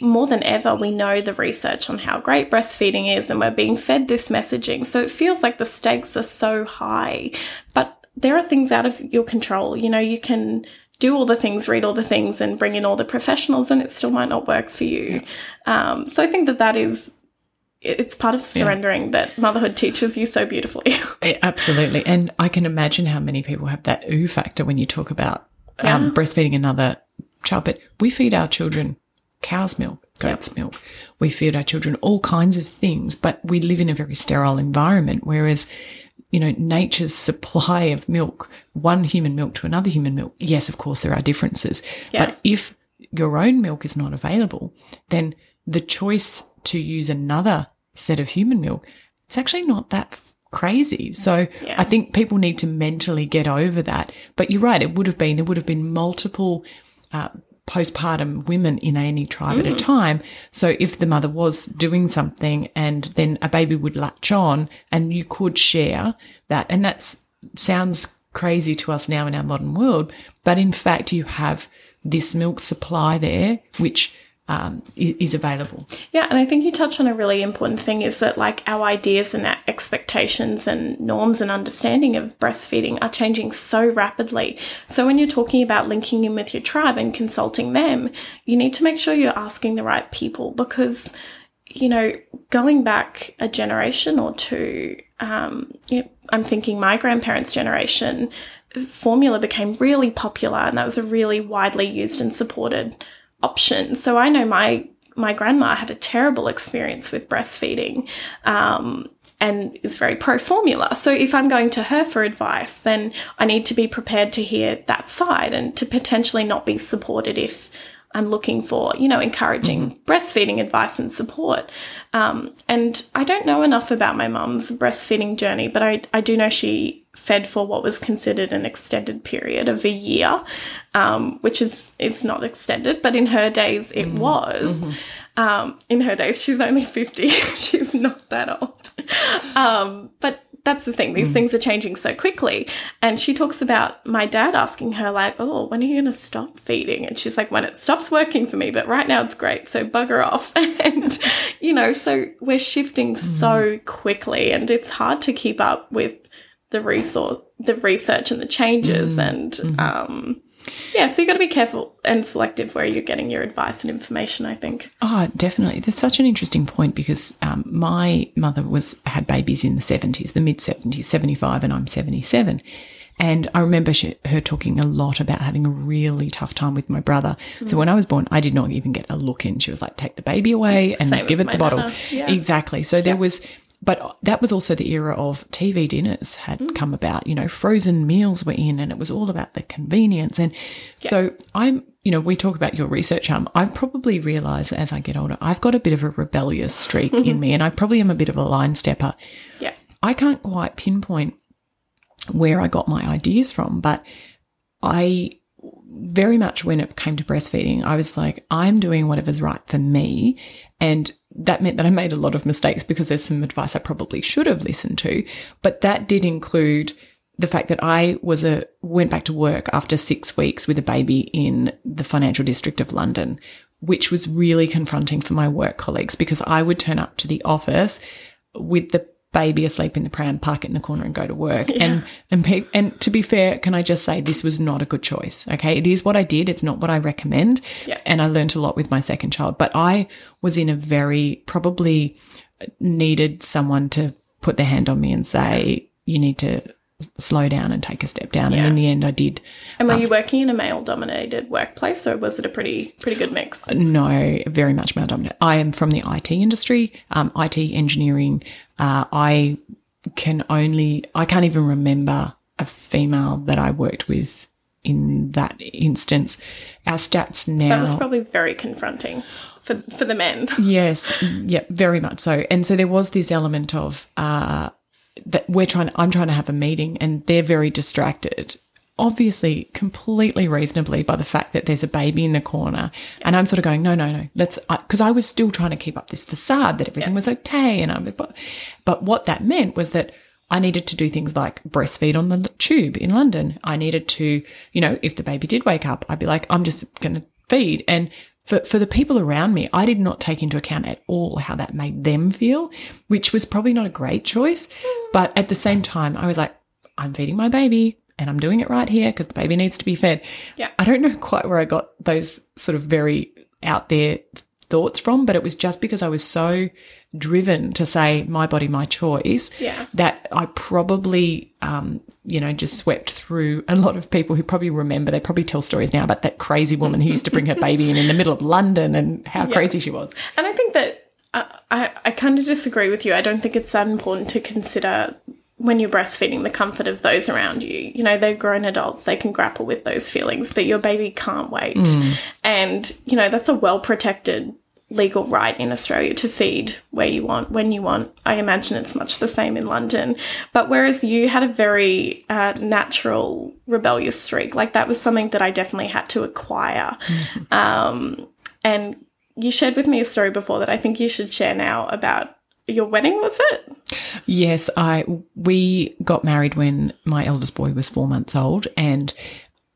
more than ever, we know the research on how great breastfeeding is, and we're being fed this messaging. So it feels like the stakes are so high. But there are things out of your control. You know, you can do all the things, read all the things, and bring in all the professionals, and it still might not work for you. Yeah. Um, so I think that that is. It's part of surrendering yeah. that motherhood teaches you so beautifully. *laughs* Absolutely. And I can imagine how many people have that ooh factor when you talk about um, yeah. breastfeeding another child. But we feed our children cow's milk, goat's yep. milk. We feed our children all kinds of things, but we live in a very sterile environment. Whereas, you know, nature's *laughs* supply of milk, one human milk to another human milk, yes, of course, there are differences. But if your own milk is not available, then the choice to use another set of human milk, it's actually not that crazy. So yeah. I think people need to mentally get over that. But you're right, it would have been, there would have been multiple uh, postpartum women in any tribe mm. at a mm. time. So if the mother was doing something and then a baby would latch on and you could share that. And that sounds crazy to us now in our modern world. But in fact, you have this milk supply there, which um, is available. Yeah, and I think you touch on a really important thing is that like our ideas and our expectations and norms and understanding of breastfeeding are changing so rapidly. So when you're talking about linking in with your tribe and consulting them, you need to make sure you're asking the right people because you know going back a generation or two, um, I'm thinking my grandparents' generation. Formula became really popular, and that was a really widely used and supported option. So I know my my grandma had a terrible experience with breastfeeding. Um, and is very pro formula. So if I'm going to her for advice, then I need to be prepared to hear that side and to potentially not be supported if I'm looking for, you know, encouraging mm-hmm. breastfeeding advice and support. Um, and I don't know enough about my mum's breastfeeding journey, but I, I do know she fed for what was considered an extended period of a year, um, which is is not extended, but in her days it mm-hmm. was. Mm-hmm. Um, in her days, she's only fifty; *laughs* she's not that old. Um, but that's the thing; these mm. things are changing so quickly. And she talks about my dad asking her, like, "Oh, when are you going to stop feeding?" And she's like, "When it stops working for me, but right now it's great, so bugger off." *laughs* and you know, so we're shifting mm. so quickly, and it's hard to keep up with the resource, the research and the changes, mm. and mm-hmm. um, Yeah, so you've got to be careful and selective where you're getting your advice and information. I think. Oh, definitely. That's such an interesting point because um, my mother was had babies in the seventies, the mid seventies, seventy five, and I'm seventy seven. And I remember she, her talking a lot about having a really tough time with my brother. Mm. So when I was born, I did not even get a look in. She was like, take the baby away and Same give it the bottle. Yeah. Exactly. So there was but that was also the era of TV dinners had mm. come about. You know, frozen meals were in, and it was all about the convenience. And yeah. so I'm, you know, we talk about your research arm. I probably realize as I get older, I've got a bit of a rebellious streak in *laughs* me, and I probably am a bit of a line stepper. Yeah, I can't quite pinpoint where I got my ideas from, but I very much when it came to breastfeeding, I was like, I'm doing whatever's right for me. And that meant that I made a lot of mistakes because there's some advice I probably should have listened to. But that did include the fact that I was a went back to work after six weeks with a baby in the financial district of London, which was really confronting for my work colleagues because I would turn up to the office with the baby asleep in the pram, park it in the corner and go to work. Yeah. And and pe- and to be fair, can I just say this was not a good choice. Okay, it is what I did. It's not what I recommend. Yeah. And I learned a lot with my second child, but I was in a very probably needed someone to put their hand on me and say you need to slow down and take a step down. Yeah. And in the end, I did. And were um, you working in a male dominated workplace or was it a pretty, pretty good mix? No, very much male dominated. I am from the IT industry, um, IT engineering. Uh, I can only, I can't even remember a female that I worked with in that instance. Our stats now. That was probably very confronting for, for the men. yes. Yeah, very much so. And so there was this element of, uh, that we're trying I'm trying to have a meeting and they're very distracted obviously completely reasonably by the fact that there's a baby in the corner. And i'm sort of going no no no let's because I, I, was still trying to keep up this facade that everything yeah. was okay and i'm but, but what that meant was that i needed to do things like breastfeed on the tube in london. I needed to you know if the baby did wake up i'd be like i'm just going to feed. And for, for the people around me, I did not take into account at all how that made them feel, which was probably not a great choice. But at the same time, I was like, I'm feeding my baby and I'm doing it right here because the baby needs to be fed. Yeah. I don't know quite where I got those sort of very out there thoughts from, but it was just because I was so driven to say my body, my choice yeah. that I probably, um, you know, just swept through a lot of people who probably remember, they probably tell stories now about that crazy woman who used to bring her baby in in the middle of London and how yeah. crazy she was. And I think that uh, I, I kind of disagree with you. I don't think it's that important to consider when you're breastfeeding the comfort of those around you. You know, they're grown adults, they can grapple with those feelings, but your baby can't wait. Mm. And, you know, that's a well protected legal right in Australia to feed where you want, when you want. I imagine it's much the same in London. But whereas you had a very uh, natural rebellious streak, like that was something that I definitely had to acquire. Mm-hmm. Um, and you shared with me a story before that I think you should share now about your wedding was it? Yes i we got married when my eldest boy was four months old and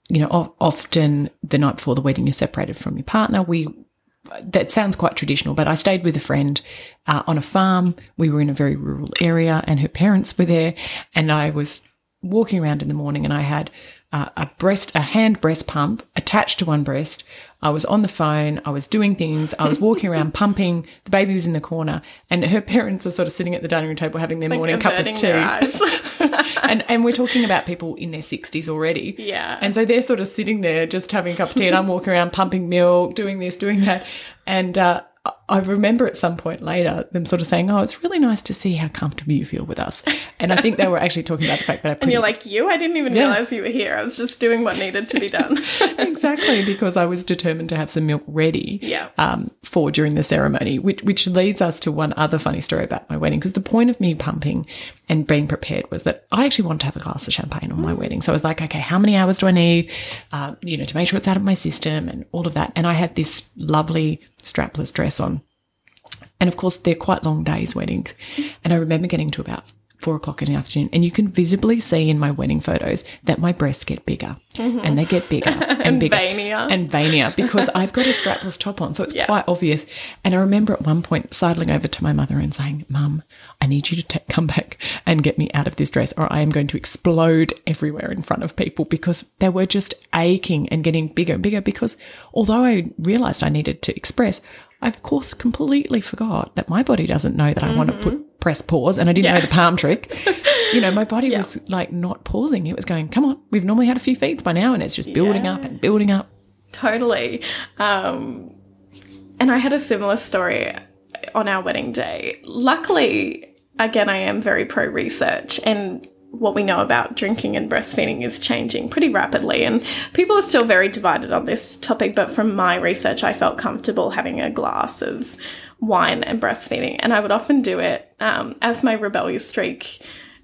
you know often the night before the wedding you're separated from your partner. We that sounds quite traditional but i stayed with a friend uh, on a farm. We were in a very rural area and her parents were there. And i was walking around in the morning and i had uh, a breast a hand breast pump attached to one breast I was on the phone, I was doing things, I was walking around *laughs* pumping, the baby was in the corner, and her parents are sort of sitting at the dining room table having their like morning cup of tea. *laughs* and and we're talking about people in their 60s already. Yeah. And so they're sort of sitting there just having a cup of tea, and I'm walking around pumping milk, doing this, doing that. And uh, I remember at some point later them sort of saying, "Oh, it's really nice to see how comfortable you feel with us." And I think they were actually talking about the fact that I. Pretty, and you're like, "You? I didn't even yeah. realize you were here. I was just doing what needed to be done." *laughs* *laughs* exactly, because I was determined to have some milk ready. Yeah. Um, for during the ceremony, which which leads us to one other funny story about my wedding. Because the point of me pumping and being prepared was that I actually wanted to have a glass of champagne on my wedding. So I was like, okay, how many hours do I need? Uh, you know, to make sure it's out of my system and all of that. And I had this lovely strapless dress on. And of course, they're quite long days, weddings. And I remember getting to about four o'clock in the afternoon, and you can visibly see in my wedding photos that my breasts get bigger mm-hmm. and they get bigger *laughs* and, And bigger veinier. and veinier because *laughs* I've got a strapless top on, so it's Yeah. quite obvious. And I remember at one point sidling over to my mother and saying, "Mum, I need you to ta come back and get me out of this dress, or I am going to explode everywhere in front of people." Because they were just aching and getting bigger and bigger. Because although I realised I needed to express, I of course completely forgot that my body doesn't know that I want to put press pause, and I didn't know the palm trick. *laughs* you know, my body was like not pausing; it was going, "Come on, we've normally had a few feeds by now, and it's just building up and building up." Totally. Um, and I had a similar story on our wedding day. Luckily, again, I am very pro research, and what we know about drinking and breastfeeding is changing pretty rapidly. And people are still very divided on this topic, but from my research, I felt comfortable having a glass of wine and breastfeeding. And I would often do it um, as my rebellious streak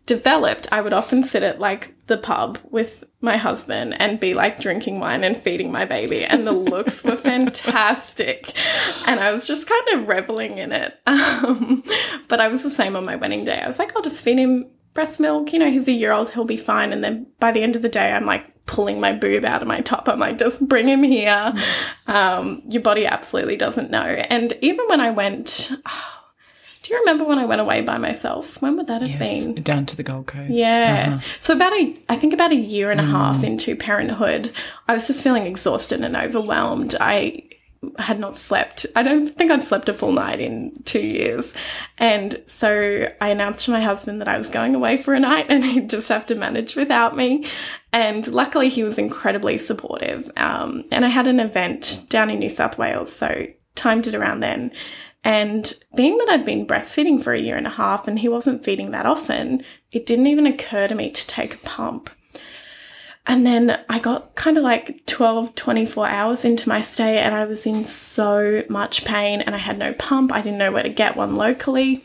developed, I would often sit at like the pub with my husband and be like drinking wine and feeding my baby, and the looks were *laughs* fantastic. And I was just kind of reveling in it. *laughs* Um, but I was the same on my wedding day. I was like, I'll just feed him breast milk. You know, he's a year old, he'll be fine. And then by the end of the day, I'm like pulling my boob out of my top. I'm like, just bring him here. Um, your body absolutely doesn't know. And even when I went, *sighs* do you remember when I went away by myself? When would that have been? down to the Gold Coast. Yeah. Uh-huh. So about a, I think about a year and a half into parenthood, I was just feeling exhausted and overwhelmed. I had not slept. I don't think I'd slept a full night in two years. And so I announced to my husband that I was going away for a night *laughs* and he'd just have to manage without me. And luckily he was incredibly supportive. Um, and I had an event down in New South Wales. So timed it around then. And being that I'd been breastfeeding for a year and a half and he wasn't feeding that often, it didn't even occur to me to take a pump. And then I got kind of like 12, 24 hours into my stay and I was in so much pain and I had no pump. I didn't know where to get one locally.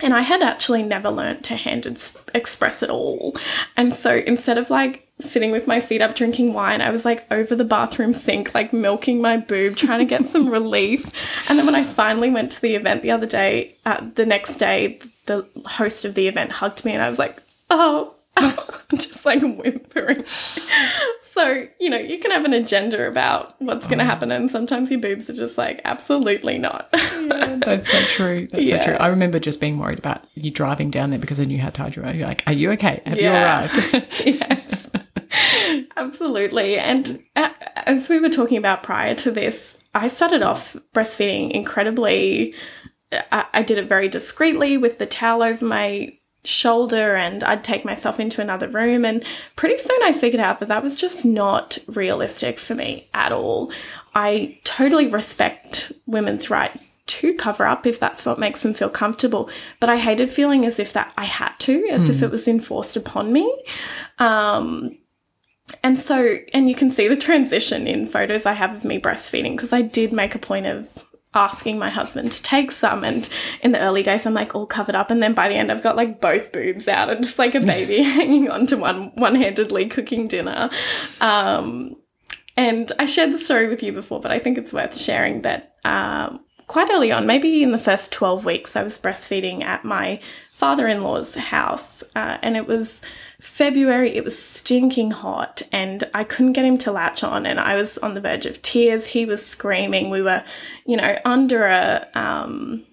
And I had actually never learnt to hand express at all. And so instead of like sitting with my feet up drinking wine, I was like over the bathroom sink, like milking my boob, trying to get some *laughs* relief. And then when I finally went to the event the other day, uh, the next day, the host of the event hugged me and I was like, oh, *laughs* just like whimpering. So, you know, you can have an agenda about what's going to happen, and sometimes your boobs are just like, absolutely not. That's so true. That's Yeah. so true. I remember just being worried about you driving down there because I knew how tired you were. You're like, are you okay? Have Yeah. you arrived? *laughs* *laughs* yes, absolutely. And uh, as we were talking about prior to this, I started off breastfeeding incredibly. I, I did it very discreetly with the towel over my shoulder, and I'd take myself into another room. And pretty soon I figured out that that was just not realistic for me at all. I totally respect women's right to cover up if that's what makes them feel comfortable. But I hated feeling as if that I had to, as if it was enforced upon me. Um, and so, and you can see the transition in photos I have of me breastfeeding because I did make a point of asking my husband to take some. And in the early days, I'm like all covered up. And then by the end, I've got like both boobs out and just like a baby *laughs* hanging on to one, one handedly cooking dinner. Um, and I shared the story with you before, but I think it's worth sharing that um, quite early on, maybe in the first 12 weeks, I was breastfeeding at my father in law's house. Uh, and it was February, it was stinking hot, and I couldn't get him to latch on. And I was on the verge of tears. He was screaming. We were, you know, under a, um,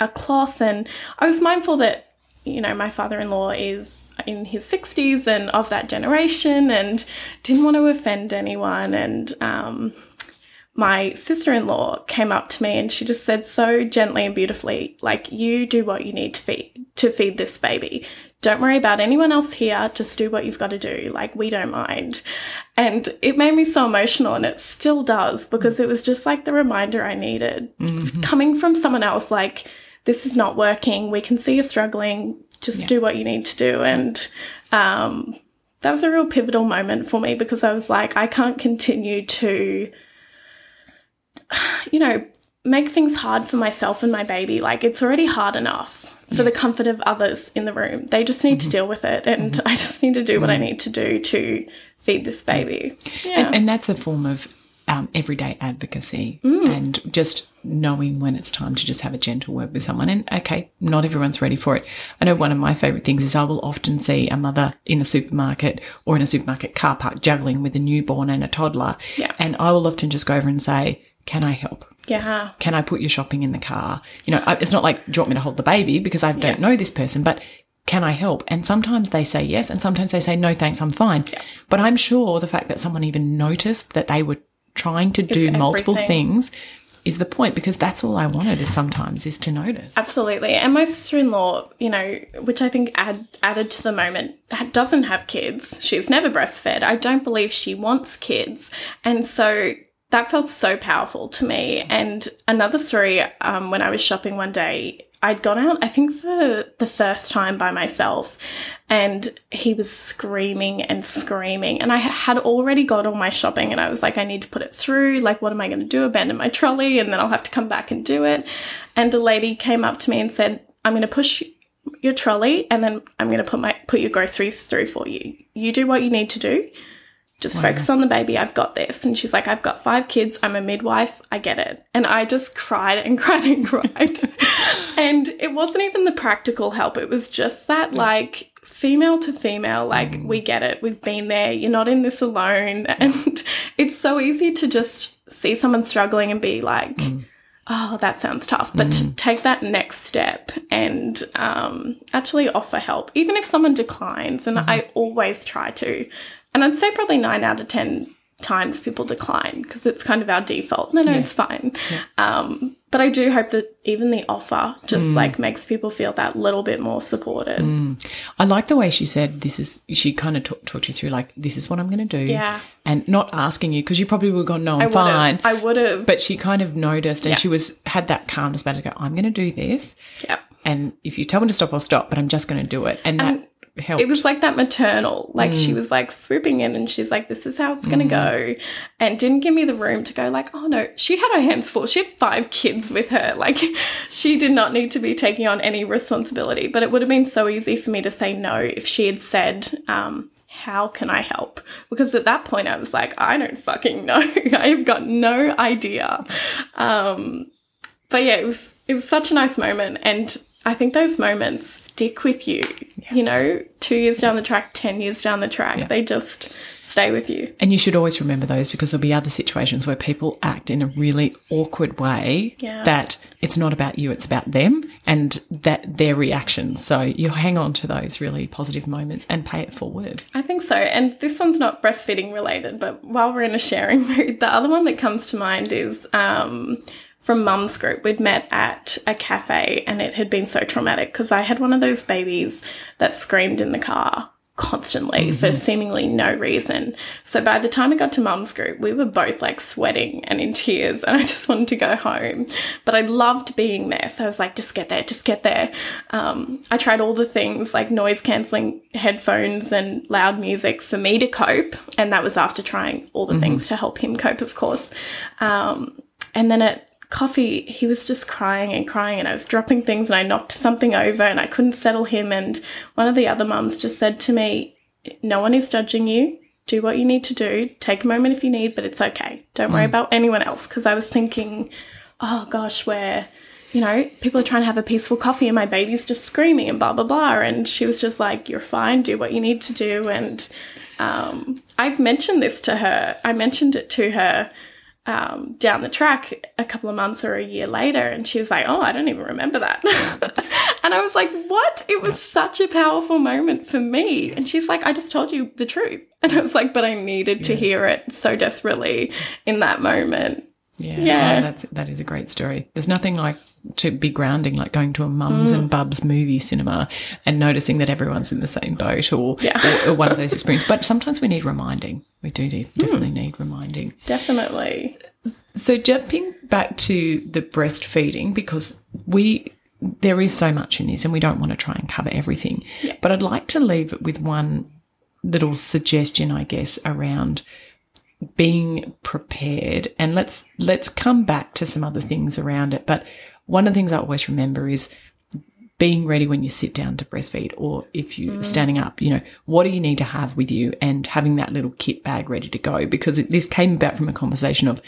a cloth. And I was mindful that you know, my father in law is in his 60s and of that generation and didn't want to offend anyone. And um, my sister in law came up to me and she just said so gently and beautifully, like, you do what you need to feed, to feed this baby. Don't worry about anyone else here. Just do what you've got to do. Like, we don't mind. And it made me so emotional, and it still does because it was just like the reminder I needed coming from someone else, like, this is not working. We can see you're struggling. Just do what you need to do. And um, that was a real pivotal moment for me because I was like, I can't continue to, *sighs* you know, make things hard for myself and my baby. Like, it's already hard enough for the comfort of others in the room. They just need to mm-hmm. deal with it. And mm-hmm. I just need to do what I mm-hmm. need to do to feed this baby. Yeah. And, and that's a form of um, everyday advocacy mm. and just knowing when it's time to just have a gentle word with someone. And okay, not everyone's ready for it. I know one of my favorite things is I will often see a mother in a supermarket or in a supermarket car park juggling with a newborn and a toddler. Yeah. And I will often just go over and say, Can I help? Yeah. Can I put your shopping in the car? You know, it's not like, do you want me to hold the baby because I don't know this person, but can I help? And sometimes they say yes, and sometimes they say no, thanks, I'm fine. But I'm sure the fact that someone even noticed that they were trying to do multiple everything. things is the point because that's all I wanted is sometimes is to notice. Absolutely. And my sister in law, you know, which I think add, added to the moment, ha- doesn't have kids. She's never breastfed. I don't believe she wants kids. And so that felt so powerful to me. And another story um, when I was shopping one day, I'd gone out, I think, for the first time by myself, and he was screaming and screaming. And I had already got all my shopping, and I was like, I need to put it through. Like, what am I going to do? Abandon my trolley, and then I'll have to come back and do it. And a lady came up to me and said, I'm going to push your trolley, and then I'm going to put my put your groceries through for you. You do what you need to do. Just focus on the baby. I've got this. And she's like, I've got five kids. I'm a midwife. I get it. And I just cried and *laughs* cried and cried. and it wasn't even the practical help. It was just that, like, female to female, like, mm. we get it. We've been there. You're not in this alone. And it's so easy to just see someone struggling and be like, mm. oh, that sounds tough. But to mm. take that next step and um, actually offer help, even if someone declines, and mm-hmm. I always try to. And I'd say probably nine out of 10 times people decline because it's kind of our default. No, no, it's fine. Um, but I do hope that even the offer just like makes people feel that little bit more supported. I like the way she said this is, she kind of talk, talked you through like, this is what I'm going to do. Yeah. And not asking you because you probably would have gone, no, I'm I fine. I would have. But she kind of noticed and Yeah. she was, had that calmness about it to go, I'm going to do this. Yeah. And if you tell me to stop, I'll stop, but I'm just going to do it. And, that helped. It was like that maternal. Like she was like swooping in and she's like, this is how it's going to go. And didn't give me the room to go, like, oh no, she had her hands full. She had five kids with her. Like *laughs* she did not need to be taking on any responsibility. But it would have been so easy for me to say no if she had said, um, how can I help? Because at that point I was like, I don't fucking *laughs* know. I've got no idea. Um, but yeah, it was it was such a nice moment, and I think those moments stick with you. You know, two years down the track, ten years down the track, they just stay with you. And you should always remember those because there'll be other situations where people act in a really awkward way Yeah. that it's not about you, it's about them and that their reaction. So you hang on to those really positive moments and pay it forward. I think so. And this one's not breastfeeding related, but while we're in a sharing *laughs* mood, the other one that comes to mind is um, from Mum's Group. We'd met at a cafe and it had been so traumatic because I had one of those babies that screamed in the car constantly for seemingly no reason. So by the time I got to Mum's Group, we were both like sweating and in tears and I just wanted to go home. But I loved being there. So I was like, just get there, just get there. Um, I tried all the things like noise cancelling headphones and loud music for me to cope. And that was after trying all the things to help him cope, of course. Um, and then at coffee, he was just crying and crying, and I was dropping things, and I knocked something over, and I couldn't settle him. And one of the other mums just said to me, No one is judging you. Do what you need to do. Take a moment if you need, but it's okay. Don't worry about anyone else. Because I was thinking, oh gosh, where, you know, people are trying to have a peaceful coffee and my baby's just screaming and blah, blah, blah. And she was just like, you're fine. Do what you need to do. And um, I've mentioned this to her. I mentioned it to her um, down the track a couple of months or a year later, and she was like, "Oh, I don't even remember that." *laughs* and I was like, "What?" It was such a powerful moment for me. And she's like, "I just told you the truth," *laughs* and I was like, "But I needed to hear it so desperately in that moment." Yeah, Yeah. oh, that's that is a great story. There's nothing like to be grounding, like going to a mums Mm. and bubs movie cinema and noticing that everyone's in the same boat, or, Yeah. or, or one of those experiences. But sometimes we need reminding. We do de- Mm. definitely need reminding. Definitely. So jumping back to the breastfeeding, because we there is so much in this, and we don't want to try and cover everything. Yeah. But I'd like to leave it with one little suggestion, I guess, around being prepared. And let's let's come back to some other things around it. But one of the things I always remember is being ready when you sit down to breastfeed or if you're mm. standing up, you know, what do you need to have with you and having that little kit bag ready to go? Because it, this came about from a conversation of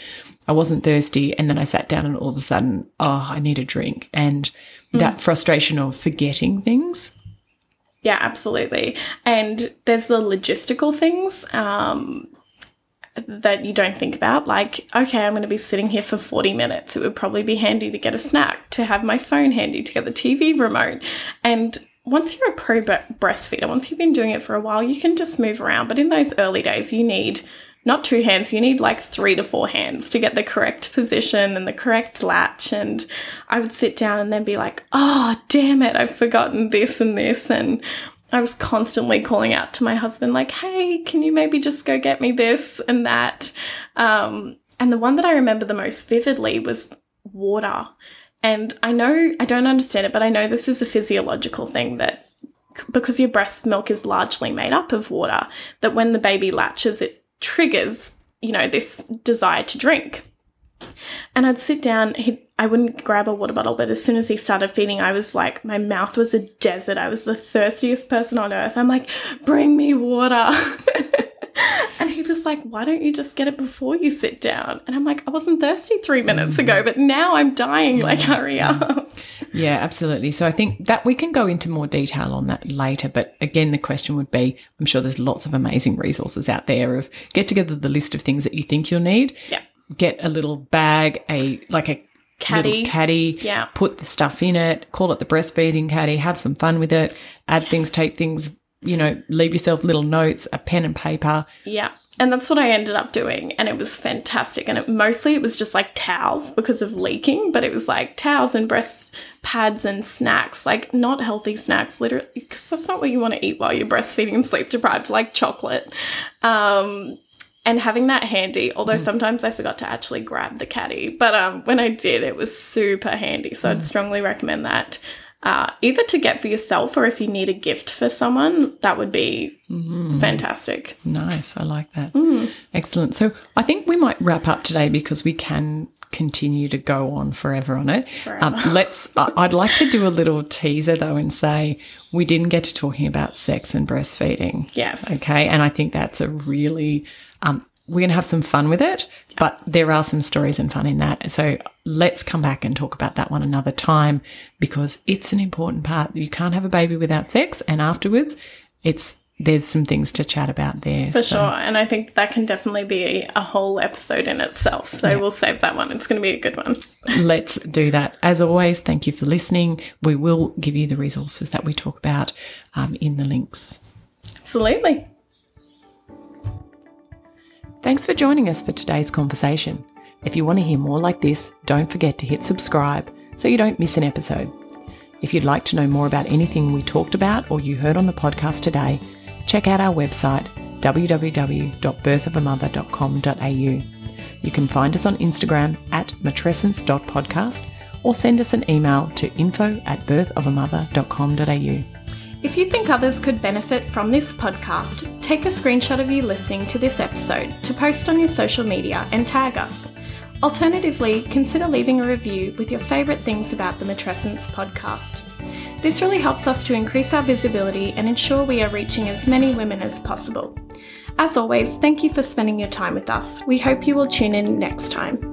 I wasn't thirsty and then I sat down and all of a sudden, oh, I need a drink. And mm. that frustration of forgetting things. Yeah, absolutely. And there's the logistical things um, that you don't think about. Like, okay, I'm going to be sitting here for 40 minutes. It would probably be handy to get a snack, to have my phone handy, to get the TV remote. And once you're a pro breastfeeder, once you've been doing it for a while, you can just move around. But in those early days, you need not two hands, you need like three to four hands to get the correct position and the correct latch. And I would sit down and then be like, oh, damn it, I've forgotten this and this. And I was constantly calling out to my husband, like, hey, can you maybe just go get me this and that? Um, and the one that I remember the most vividly was water. And I know, I don't understand it, but I know this is a physiological thing that because your breast milk is largely made up of water, that when the baby latches, it triggers, you know, this desire to drink. And I'd sit down, he I wouldn't grab a water bottle, but as soon as he started feeding, I was like, my mouth was a desert. I was the thirstiest person on earth. I'm like, bring me water. *laughs* and he was like, why don't you just get it before you sit down? And I'm like, I wasn't thirsty three minutes ago, mm-hmm. but now I'm dying. Like, mm-hmm. hurry up. Mm-hmm. Yeah, absolutely. So I think that we can go into more detail on that later. But again, the question would be I'm sure there's lots of amazing resources out there of get together the list of things that you think you'll need. Yeah. Get a little bag, a like a Caddy. little caddy. Yeah. Put the stuff in it, call it the breastfeeding caddy, have some fun with it, add things, take things, you know, leave yourself little notes, a pen and paper. Yeah. And that's what I ended up doing. And it was fantastic. And it, mostly it was just like towels because of leaking, but it was like towels and breast pads and snacks, like not healthy snacks, literally, because that's not what you want to eat while you're breastfeeding and sleep deprived, like chocolate. Um, and having that handy, although sometimes I forgot to actually grab the caddy, but um, when I did, it was super handy. So I'd strongly recommend that. Uh, either to get for yourself or if you need a gift for someone, that would be fantastic. Nice. I like that. Excellent. So I think we might wrap up today because we can continue to go on forever on it. Um, let's, I'd like to do a little teaser though and say we didn't get to talking about sex and breastfeeding. Yes. Okay. And I think that's a really, um, we're going to have some fun with it, but there are some stories and fun in that. So let's come back and talk about that one another time because it's an important part. You can't have a baby without sex. And afterwards, it's, there's some things to chat about there. For sure. And I think that can definitely be a whole episode in itself. So we'll save that one. It's going to be a good one. let's do that. As always, thank you for listening. We will give you the resources that we talk about um, in the links. Absolutely. Thanks for joining us for today's conversation. If you want to hear more like this, don't forget to hit subscribe so you don't miss an episode. If you'd like to know more about anything we talked about or you heard on the podcast today, check out our website www.birthofamother.com.au. You can find us on Instagram at matrescence.podcast or send us an email to info at birthofamother.com.au. If you think others could benefit from this podcast, take a screenshot of you listening to this episode to post on your social media and tag us. Alternatively, consider leaving a review with your favourite things about the Matrescence podcast. This really helps us to increase our visibility and ensure we are reaching as many women as possible. As always, thank you for spending your time with us. We hope you will tune in next time.